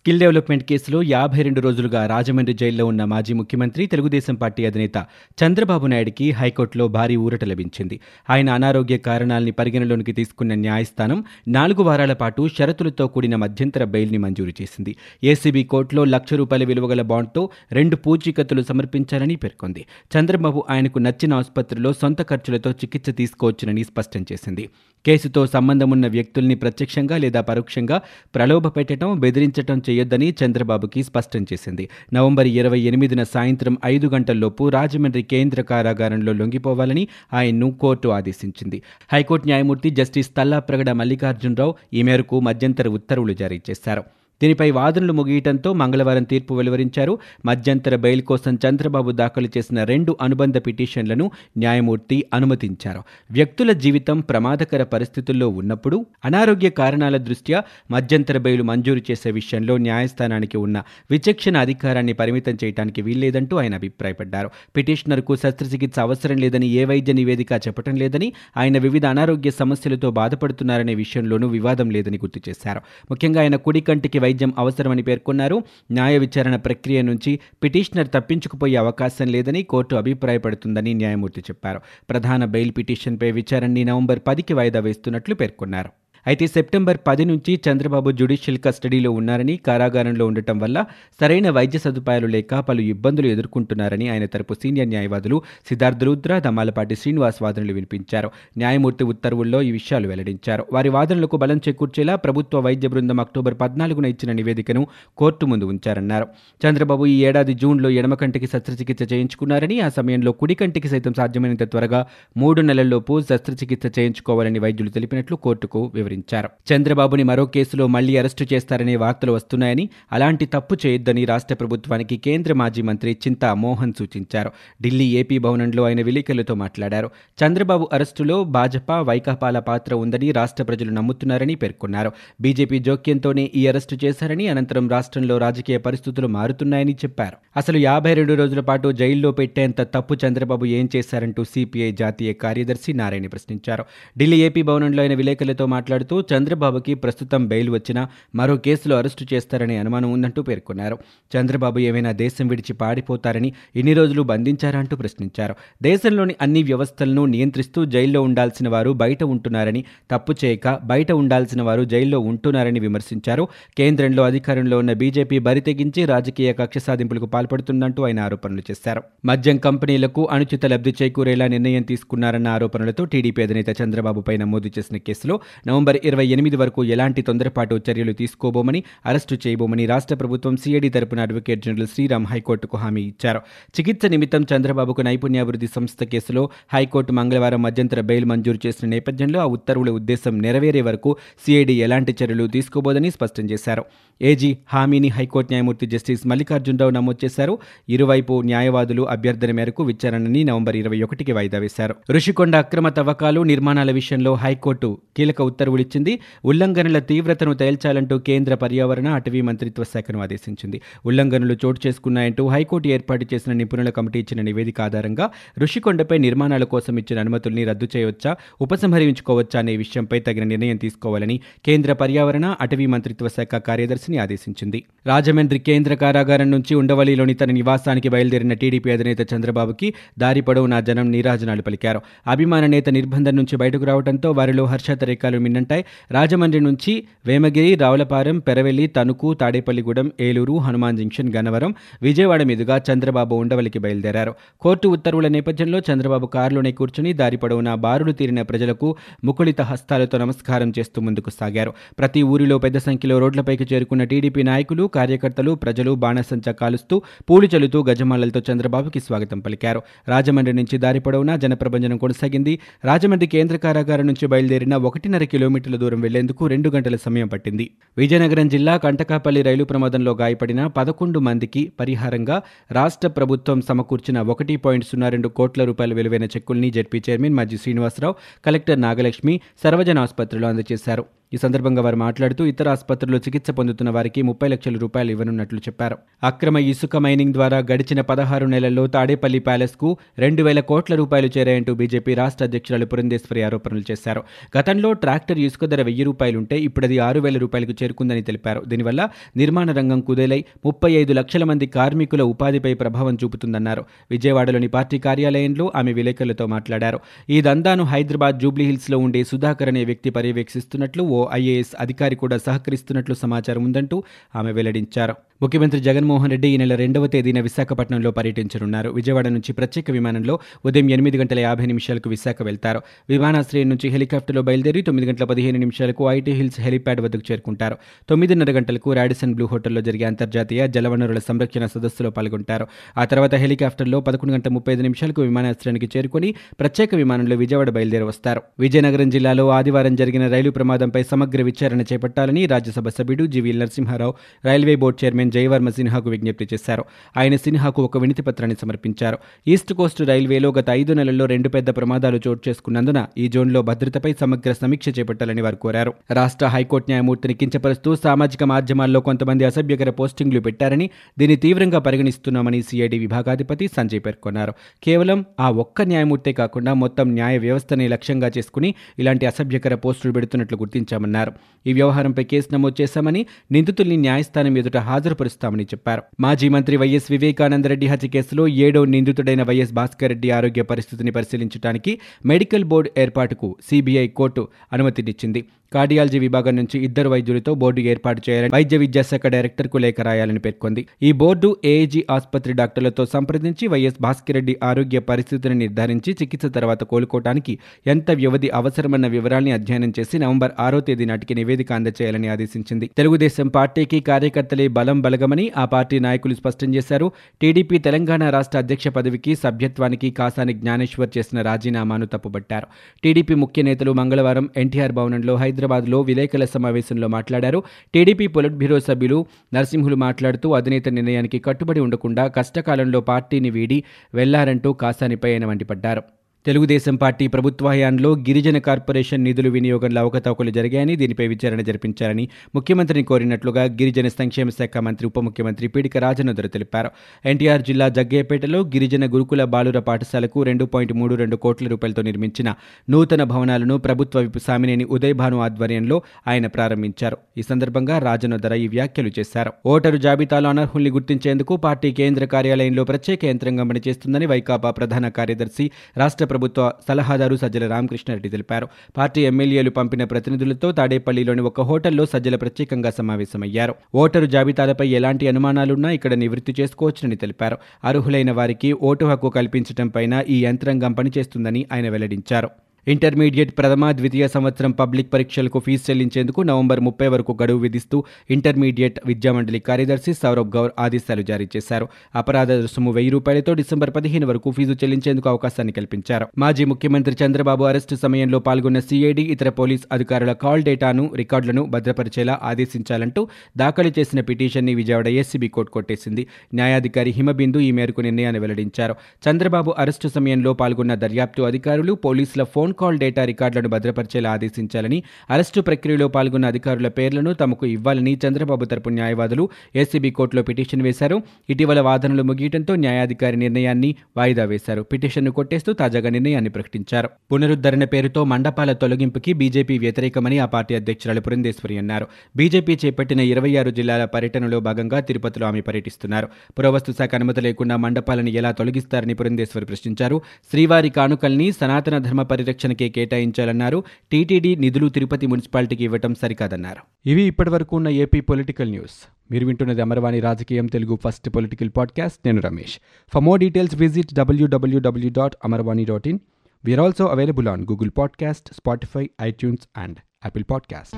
Skill development కేసులో యాభై రెండు రోజులుగా రాజమండ్రి జైల్లో ఉన్న మాజీ ముఖ్యమంత్రి తెలుగుదేశం పార్టీ అధినేత చంద్రబాబు నాయుడికి హైకోర్టులో భారీ ఊరట లభించింది. ఆయన అనారోగ్య కారణాలని పరిగణలోనికి తీసుకున్న న్యాయస్థానం నాలుగు వారాల పాటు షరతులతో కూడిన మధ్యంతర బెయిల్ని మంజూరు చేసింది. ఏసీబీ కోర్టులో లక్ష రూపాయల విలువగల బాండ్తో రెండు పూచీకత్తులు సమర్పించాలని పేర్కొంది. చంద్రబాబు ఆయనకు నచ్చిన ఆసుపత్రిలో సొంత ఖర్చులతో చికిత్స తీసుకోవచ్చునని స్పష్టం చేసింది. కేసుతో సంబంధమున్న వ్యక్తుల్ని ప్రత్యక్షంగా లేదా పరోక్షంగా ప్రలోభ పెట్టడం బెదిరించడం చేయొద్దని చంద్రబాబుకి స్పష్టం చేసింది. నవంబర్ ఇరవై ఎనిమిదిన సాయంత్రం ఐదు గంటల్లోపు రాజమండ్రి కేంద్ర కారాగారంలో లొంగిపోవాలని ఆయన్ను కోర్టు ఆదేశించింది. హైకోర్టు న్యాయమూర్తి జస్టిస్ తల్లాప్రగడ మల్లికార్జునరావు ఈ మేరకు మధ్యంతర ఉత్తర్వులు జారీ చేశారు. దీనిపై వాదనలు ముగియటంతో మంగళవారం తీర్పు వెలువరించారు. మధ్యంతర బెయిల్ కోసం చంద్రబాబు దాఖలు చేసిన రెండు అనుబంధ పిటిషన్లను న్యాయమూర్తి అనుమతించారు. వ్యక్తుల జీవితం ప్రమాదకర పరిస్థితుల్లో ఉన్నప్పుడు అనారోగ్య కారణాల దృష్ట్యా మధ్యంతర బెయిల్ మంజూరు చేసే విషయంలో న్యాయస్థానానికి ఉన్న విచక్షణ అధికారాన్ని పరిమితం చేయడానికి వీల్లేదంటూ ఆయన అభిప్రాయపడ్డారు. పిటిషనర్కు శస్త్రచికిత్స అవసరం లేదని ఏ వైద్య నివేదిక చెప్పడం లేదని ఆయన వివిధ అనారోగ్య సమస్యలతో బాధపడుతున్నారనే విషయంలోనూ వివాదం లేదని గుర్తు చేశారు. ముఖ్యంగా ఆయన కుడి కంటికి వైద్యం అవసరమని పేర్కొన్నారు. న్యాయ విచారణ ప్రక్రియ నుంచి పిటిషనర్ తప్పించుకుపోయే అవకాశం లేదని కోర్టు అభిప్రాయపడుతుందని న్యాయమూర్తి చెప్పారు. ప్రధాన బెయిల్ పిటిషన్పై విచారణని నవంబర్ పదికి వాయిదా వేస్తున్నట్లు పేర్కొన్నారు. అయితే సెప్టెంబర్ పది నుంచి చంద్రబాబు జ్యుడిషియల్ కస్టడీలో ఉన్నారని కారాగారంలో ఉండటం వల్ల సరైన వైద్య సదుపాయాలు లేక పలు ఇబ్బందులు ఎదుర్కొంటున్నారని ఆయన తరపు సీనియర్ న్యాయవాదులు సిద్ధార్థ రుద్ర దమ్మాలపాటి శ్రీనివాస్ వాదనలు వినిపించారు. న్యాయమూర్తి ఉత్తర్వుల్లో ఈ విషయాలు వెల్లడించారు. వారి వాదనలకు బలం చేకూర్చేలా ప్రభుత్వ వైద్య బృందం అక్టోబర్ పద్నాలుగున ఇచ్చిన నివేదికను కోర్టు ముందు ఉంచారన్నారు. చంద్రబాబు ఈ ఏడాది జూన్లో ఎడమ కంటికి శస్త్రచికిత్స చేయించుకున్నారని ఆ సమయంలో కుడి కంటికి సైతం సాధ్యమైనంత త్వరగా మూడు నెలల్లోపు శస్త్రచికిత్స చేయించుకోవాలని వైద్యులు తెలిపినట్లు కోర్టుకు వివరించారు. వివరించారు. చంద్రబాబుని మరో కేసులో మళ్ళీ అరెస్టు చేస్తారనే వార్తలు వస్తున్నాయని అలాంటి తప్పు చేయొద్దని రాష్ట్ర ప్రభుత్వానికి కేంద్ర మాజీ మంత్రి చింతా మోహన్ సూచించారు. ఢిల్లీ ఏపీ భవనంలో ఆయన విలేకరులతో మాట్లాడారు. చంద్రబాబు అరెస్టులో భాజపా వైకాపాల పాత్ర ఉందని రాష్ట్ర ప్రజలు నమ్ముతున్నారని పేర్కొన్నారు. బీజేపీ జోక్యంతోనే ఈ అరెస్టు చేశారని అనంతరం రాష్ట్రంలో రాజకీయ పరిస్థితులు మారుతున్నాయని చెప్పారు. అసలు యాభై రెండు రోజుల పాటు జైల్లో పెట్టేంత తప్పు చంద్రబాబు ఏం చేశారంటూ సిపిఐ జాతీయ కార్యదర్శి నారాయణ ప్రశ్నించారు. ఢిల్లీ ఏపీ భవనంలో ఆయన విలేకరులతో మాట్లాడుతూ మాట్లాడుతూ చంద్రబాబుకి ప్రస్తుతం బెయిల్ వచ్చినా మరో కేసులో అరెస్టు చేస్తారనే అనుమానం ఉందంటూ పేర్కొన్నారు. చంద్రబాబు ఏమైనా దేశం విడిచి పాడిపోతారని ఇన్ని రోజులు బంధించారంటూ ప్రశ్నించారు. దేశంలోని అన్ని వ్యవస్థలను నియంత్రిస్తూ జైల్లో ఉండాల్సిన వారు బయట ఉంటున్నారని తప్పు చేయక బయట ఉండాల్సిన వారు జైల్లో ఉంటున్నారని విమర్శించారు. కేంద్రంలో అధికారంలో ఉన్న బీజేపీ బరి తెగించి రాజకీయ కక్ష సాధింపులకు పాల్పడుతుందంటూ ఆయన ఆరోపణలు చేశారు. మద్యం కంపెనీలకు అనుచిత లబ్ధి చేకూరేలా నిర్ణయం తీసుకున్నారన్న ఆరోపణలతో టీడీపీ అధినేత చంద్రబాబుపై నమోదు చేసిన కేసులో నవంబర్ ఇరవై ఎనిమిది వరకు ఎలాంటి తొందరపాటు చర్యలు తీసుకోబోమని అరెస్టు చేయబోమని రాష్ట్ర ప్రభుత్వం సీఐడి తరపున అడ్వకేట్ జనరల్ శ్రీరామ్ హైకోర్టుకు హామీ ఇచ్చారు. చికిత్స నిమిత్తం చంద్రబాబుకు నైపుణ్యాభివృద్ధి సంస్థ కేసులో హైకోర్టు మంగళవారం మధ్యంతర బెయిల్ మంజూరు చేసిన నేపథ్యంలో ఆ ఉత్తర్వుల ఉద్దేశం నెరవేరే వరకు సీఐడి ఎలాంటి చర్యలు తీసుకోబోదని స్పష్టం చేశారు. ఏజీ హామీని హైకోర్టు న్యాయమూర్తి జస్టిస్ మల్లికార్జునరావు నమోదు చేశారు. ఇరువైపు న్యాయవాదులు అభ్యర్థన మేరకు విచారణని నవంబర్ ఇరవై ఒకటికి వాయిదా వేశారు. రుషికొండ అక్రమ తవ్వకాలు నిర్మాణాల విషయంలో హైకోర్టు కీలక ఉత్తర్వులు ఇచ్చింది. ఉల్లంఘనల తీవ్రతను తేల్చాలంటూ కేంద్ర పర్యావరణ అటవీ మంత్రిత్వ శాఖను ఆదేశించింది. ఉల్లంఘనలు చోటు చేసుకున్నాయంటూ హైకోర్టు ఏర్పాటు చేసిన నిపుణుల కమిటీ ఇచ్చిన నివేదిక ఆధారంగా ఋషికొండపై నిర్మాణాల కోసం ఇచ్చిన అనుమతుల్ని రద్దు చేయవచ్చా ఉపసంహరించుకోవచ్చా అనే విషయంపై తగిన నిర్ణయం తీసుకోవాలని కేంద్ర పర్యావరణ అటవీ మంత్రిత్వ శాఖ కార్యదర్శిని ఆదేశించింది. రాజమండ్రి కేంద్ర కారాగారం నుంచి ఉండవల్లిలోని తన నివాసానికి బయలుదేరిన టీడీపీ అధినేత చంద్రబాబుకి దారి పొడవునా జనం నీరాజనాలు పలికారు. అభిమాన నేత నిర్బంధం నుంచి బయటకు రావడంతో వారిలో హర్షాతరేకాలు ఉంటాయి. రాజమండ్రి నుంచి వేమగిరి రావులపాలెం పెరవెల్లి తణుకు తాడేపల్లిగూడెం ఏలూరు హనుమాన్ జంక్షన్ గన్నవరం విజయవాడ మీదుగా చంద్రబాబు ఉండవలికి బయలుదేరారు. కోర్టు ఉత్తర్వుల నేపథ్యంలో చంద్రబాబు కారులోనే కూర్చుని దారి పొడవునా బారులు తీరిన ప్రజలకు ముకుళిత హస్తాలతో నమస్కారం చేస్తూ ముందుకు సాగారు. ప్రతి ఊరిలో పెద్ద సంఖ్యలో రోడ్లపైకి చేరుకున్న టీడీపీ నాయకులు కార్యకర్తలు ప్రజలు బాణసంచ కాలుస్తూ పూలు చల్లుతూ గజమాలలతో చంద్రబాబుకి స్వాగతం పలికారు. రాజమండ్రి నుంచి దారి పొడవునా జనప్రభంజనం కొనసాగింది. రాజమండ్రి కేంద్ర కారాగారం నుంచి బయలుదేరిన ఒకటిన్నర కిలోమీటర్ కిలోమీటర్ల దూరం వెళ్ళేందుకు రెండు గంటల సమయం పట్టింది. విజయనగరం జిల్లా కంటకాపల్లి రైలు ప్రమాదంలో గాయపడిన పదకొండు మందికి పరిహారంగా రాష్ట్ర ప్రభుత్వం సమకూర్చిన ఒకటి పాయింట్ సున్నా రెండు కోట్ల రూపాయల విలువైన చెక్కుల్ని జెడ్పీ చైర్మన్ మాజీ శ్రీనివాసరావు కలెక్టర్ నాగలక్ష్మి సర్వజన ఆసుపత్రిలో అందజేశారు. ఈ సందర్భంగా వారు మాట్లాడుతూ ఇతర ఆసుపత్రుల్లో చికిత్స పొందుతున్న వారికి ముప్పై లక్షల రూపాయలు ఇవ్వనున్నట్లు చెప్పారు. అక్రమ ఇసుక మైనింగ్ ద్వారా గడిచిన పదహారు నెలల్లో తాడేపల్లి ప్యాలెస్కు రెండు వేల కోట్ల రూపాయలు చేరాయంటూ బీజేపీ రాష్ట్ర అధ్యక్షురాలు పురంధేశ్వరి ఆరోపణలు చేశారు. గతంలో ట్రాక్టర్ ఇసుక ధర వెయ్యి రూపాయలుంటే ఇప్పుడు అది ఆరు వేల రూపాయలకు చేరుకుందని తెలిపారు. దీనివల్ల నిర్మాణ రంగం కుదేలై ముప్పై ఐదు లక్షల మంది కార్మికుల ఉపాధిపై ప్రభావం చూపుతుందన్నారు. విజయవాడలోని పార్టీ కార్యాలయంలో ఆమె విలేకరులతో మాట్లాడారు. ఈ దందాను హైదరాబాద్ జూబ్లీహిల్స్లో ఉండే సుధాకర్ అనే వ్యక్తి పర్యవేక్షిస్తున్నట్లు ఓ ఐఏఎస్ అధికారి కూడా సహకరిస్తున్నట్లు సమాచారం ఉందంటూ ఆమె వెల్లడించారు. ముఖ్యమంత్రి జగన్మోహన్ రెడ్డి ఈ నెల రెండవ తేదీన విశాఖపట్నంలో పర్యటించనున్నారు. విజయవాడ నుంచి ప్రత్యేక విమానంలో ఉదయం ఎనిమిది గంటల యాభై నిమిషాలకు విశాఖ వెళ్తారు. విమానాశ్రయం నుంచి హెలికాప్టర్లో బయలుదేరి తొమ్మిది గంటల పదిహేను నిమిషాలకు ఐటీ హిల్స్ హెలిప్యాడ్ వద్దకు చేరుకుంటారు. తొమ్మిదిన్నర గంటలకు రాడిసన్ బ్లూ హోటల్లో జరిగే అంతర్జాతీయ జలవనరుల సంరక్షణ సదస్సులో పాల్గొంటారు. ఆ తర్వాత హెలికాప్టర్లో పదకొండు గంటల ముప్పై ఐదు నిమిషాలకు విమానాశ్రయానికి చేరుకుని ప్రత్యేక విమానంలో విజయవాడ బయలుదేరి వస్తారు. విజయనగరం జిల్లాలో ఆదివారం జరిగిన రైలు ప్రమాదంపై సమగ్ర విచారణ చేపట్టాలని రాజ్యసభ సభ్యుడు GV Narasimha Rao railway board chairman Jaya Varma సిన్హాకు విజ్ఞప్తి చేశారు. ఆయన సిన్హాకు ఒక వినతి పత్రాన్ని సమర్పించారు. ఈస్ట్ కోస్ట్ రైల్వేలో గత ఐదు నెలల్లో రెండు పెద్ద ప్రమాదాలు చోటు చేసుకున్నందున ఈ జోన్లో భద్రతపై సమగ్ర సమీక్ష చేపట్టాలని వారు కోరారు. రాష్ట్ర హైకోర్టు న్యాయమూర్తిని కించపరుస్తూ సామాజిక మాధ్యమాల్లో కొంతమంది అసభ్యకర పోస్టింగ్లు పెట్టారని దీన్ని తీవ్రంగా పరిగణిస్తున్నామని సిఐడి విభాగాధిపతి సంజయ్ పేర్కొన్నారు. కేవలం ఆ ఒక్క న్యాయమూర్తే కాకుండా మొత్తం న్యాయ వ్యవస్థని లక్ష్యంగా చేసుకుని ఇలాంటి అసభ్యకర పోస్టులు పెడుతున్నట్లు గుర్తించామన్నారు ఈ వ్యవహారంపై కేసు నమోదు చేశామని నిందితుల్ని న్యాయస్థానం ఎదుట హాజరుపరుస్తామని చెప్పారు. మాజీ మంత్రి వైఎస్ వివేకానందరెడ్డి హత్య కేసులో ఏడో నిందితుడైన వైఎస్ భాస్కర్ రెడ్డి ఆరోగ్య పరిస్థితిని పరిశీలించడానికి మెడికల్ బోర్డు ఏర్పాటుకు సిబిఐ కోర్టు అనుమతినిచ్చింది. కార్డియాలజీ విభాగం నుంచి ఇద్దరు వైద్యులతో బోర్డు ఏర్పాటు చేయాలని వైద్య విద్యాశాఖ డైరెక్టర్కు లేఖ రాయాలని పేర్కొంది. ఈ బోర్డు ఏఏజీ ఆసుపత్రి డాక్టర్లతో సంప్రదించి వైఎస్ భాస్కర్ రెడ్డి ఆరోగ్య పరిస్థితిని నిర్ధారించి చికిత్స తర్వాత కోలుకోవడానికి ఎంత వ్యవధి అవసరమన్న వివరాల్ని అధ్యయనం చేసి నవంబర్ ఆరో తేదీ నాటికి నివేదిక అందజేయాలని ఆదేశించింది. తెలుగుదేశం పార్టీకి కార్యకర్తలే బలం బలగమని ఆ పార్టీ నాయకులు స్పష్టం చేశారు. టీడీపీ తెలంగాణ రాష్ట్ర అధ్యక్ష పదవికి సభ్యత్వానికి కాసాని జ్ఞానేశ్వర్ చేసిన రాజీనామాను తప్పుబట్టారు. టీడీపీ ముఖ్య నేతలు మంగళవారం ఎన్టీఆర్ భవనంలో హైదరాబాద్లో విలేకరుల సమావేశంలో మాట్లాడారు. టీడీపీ పొలిట్ బ్యూరో సభ్యులు నరసింహులు మాట్లాడుతూ అధినేత నిర్ణయానికి కట్టుబడి ఉండకుండా కష్టకాలంలో పార్టీని వీడి వెళ్ళారంటూ కాసానిపై ఆయన మండిపడ్డారు. తెలుగుదేశం పార్టీ ప్రభుత్వ హయాంలో గిరిజన కార్పొరేషన్ నిధుల వినియోగంలో అవకతవకలు జరిగాయని దీనిపై విచారణ జరిపించాలని ముఖ్యమంత్రిని కోరినట్లుగా గిరిజన సంక్షేమ శాఖ మంత్రి ఉప ముఖ్యమంత్రి పీడిక రాజనదుర తెలిపారు. ఎన్టీఆర్ జిల్లా జగ్గేపేటలో గిరిజన గురుకుల బాలుర పాఠశాలకు రెండు పాయింట్ మూడు రెండు కోట్ల రూపాయలతో నిర్మించిన నూతన భవనాలను ప్రభుత్వ విప్ సామినేని ఉదయ్ భాను ఆధ్వర్యంలో ఆయన ప్రారంభించారు. ఈ సందర్భంగా రాజనోదర ఈ వ్యాఖ్యలు చేశారు. ఓటరు జాబితాలో అనర్హుల్ని గుర్తించేందుకు పార్టీ కేంద్ర కార్యాలయంలో ప్రత్యేక యంత్రాంగం పనిచేస్తుందని వైకాపా ప్రధాన కార్యదర్శి రాష్ట్ర ప్రభుత్వ సలహాదారు సజ్జల రామకృష్ణారెడ్డి తెలిపారు. పార్టీ ఎమ్మెల్యేలు పంపిన ప్రతినిధులతో తాడేపల్లిలోని ఒక హోటల్లో సజ్జల ప్రత్యేకంగా సమావేశమయ్యారు. ఓటరు జాబితాలపై ఎలాంటి అనుమానాలున్నా ఇక్కడ నివృత్తి చేసుకోవచ్చునని తెలిపారు. అర్హులైన వారికి ఓటు హక్కు కల్పించడంపైన ఈ యంత్రాంగం పనిచేస్తుందని ఆయన వెల్లడించారు. ఇంటర్మీడియట్ ప్రథమ ద్వితీయ సంవత్సరం పబ్లిక్ పరీక్షలకు ఫీజు చెల్లించేందుకు నవంబర్ ముప్పై వరకు గడువు విధిస్తూ ఇంటర్మీడియట్ విద్యామండలి కార్యదర్శి సౌరభ్ గౌర్ ఆదేశాలు జారీ చేశారు. అపరాధ రుసుము వెయ్యి రూపాయలతో డిసెంబర్ పదిహేను వరకు ఫీజు చెల్లించేందుకు అవకాశాన్ని కల్పించారు. మాజీ ముఖ్యమంత్రి చంద్రబాబు అరెస్టు సమయంలో పాల్గొన్న సీఐడి ఇతర పోలీస్ అధికారుల కాల్ డేటాను రికార్డులను భద్రపరిచేలా ఆదేశించాలంటూ దాఖలు చేసిన పిటిషన్ని విజయవాడ ఏసీబీ కోర్టు కొట్టేసింది. న్యాయాధికారి హిమబిందు ఈ మేరకు నిర్ణయాన్ని వెల్లడించారు. చంద్రబాబు అరెస్టు సమయంలో పాల్గొన్న దర్యాప్తు అధికారులు పోలీసుల ఫోన్ కాల్ డేటా రికార్డులను భద్రపరిచేలా ఆదేశించాలని అరెస్టు ప్రక్రియలో పాల్గొన్న అధికారుల పేర్లను తమకు ఇవ్వాలని చంద్రబాబు తరపు న్యాయవాదులు ఏసీబీ కోర్టులో పిటిషన్ వేశారు. ఇటీవల వాదనలు ముగియటంతో న్యాయాధికారి నిర్ణయాన్ని వాయిదా వేశారు. పిటిషన్ను కొట్టేస్తూ తాజాగా నిర్ణయాన్ని ప్రకటించారు. పునరుద్ధరణ పేరుతో మండపాల తొలగింపుకి బీజేపీ వ్యతిరేకమని ఆ పార్టీ అధ్యక్షురాలు పురంధేశ్వరి అన్నారు. బీజేపీ చేపట్టిన ఇరవై ఆరు జిల్లాల పర్యటనలో భాగంగా తిరుపతిలో ఆమె పర్యటిస్తున్నారు. పురావస్తు శాఖ అనుమతి లేకుండా మండపాలను ఎలా తొలగిస్తారని పురంధేశ్వరి ప్రశ్నించారు. శ్రీవారి కానుకల్ని సనాతన ధర్మ పరిరక్షణ పరిరక్షణకే కేటాయించాలన్నారు. టీటీడీ నిధులు తిరుపతి మున్సిపాలిటీకి ఇవ్వటం సరికాదన్నారు. ఇవి ఇప్పటివరకు ఉన్న ఏపీ పొలిటికల్ న్యూస్. మీరు వింటున్నది అమరవాణి రాజకీయం తెలుగు ఫస్ట్ పొలిటికల్ పాడ్కాస్ట్. నేను Ramesh. For more details visit W W W dot Amarvani dot in we are also available on Google podcast Spotify iTunes and Apple podcast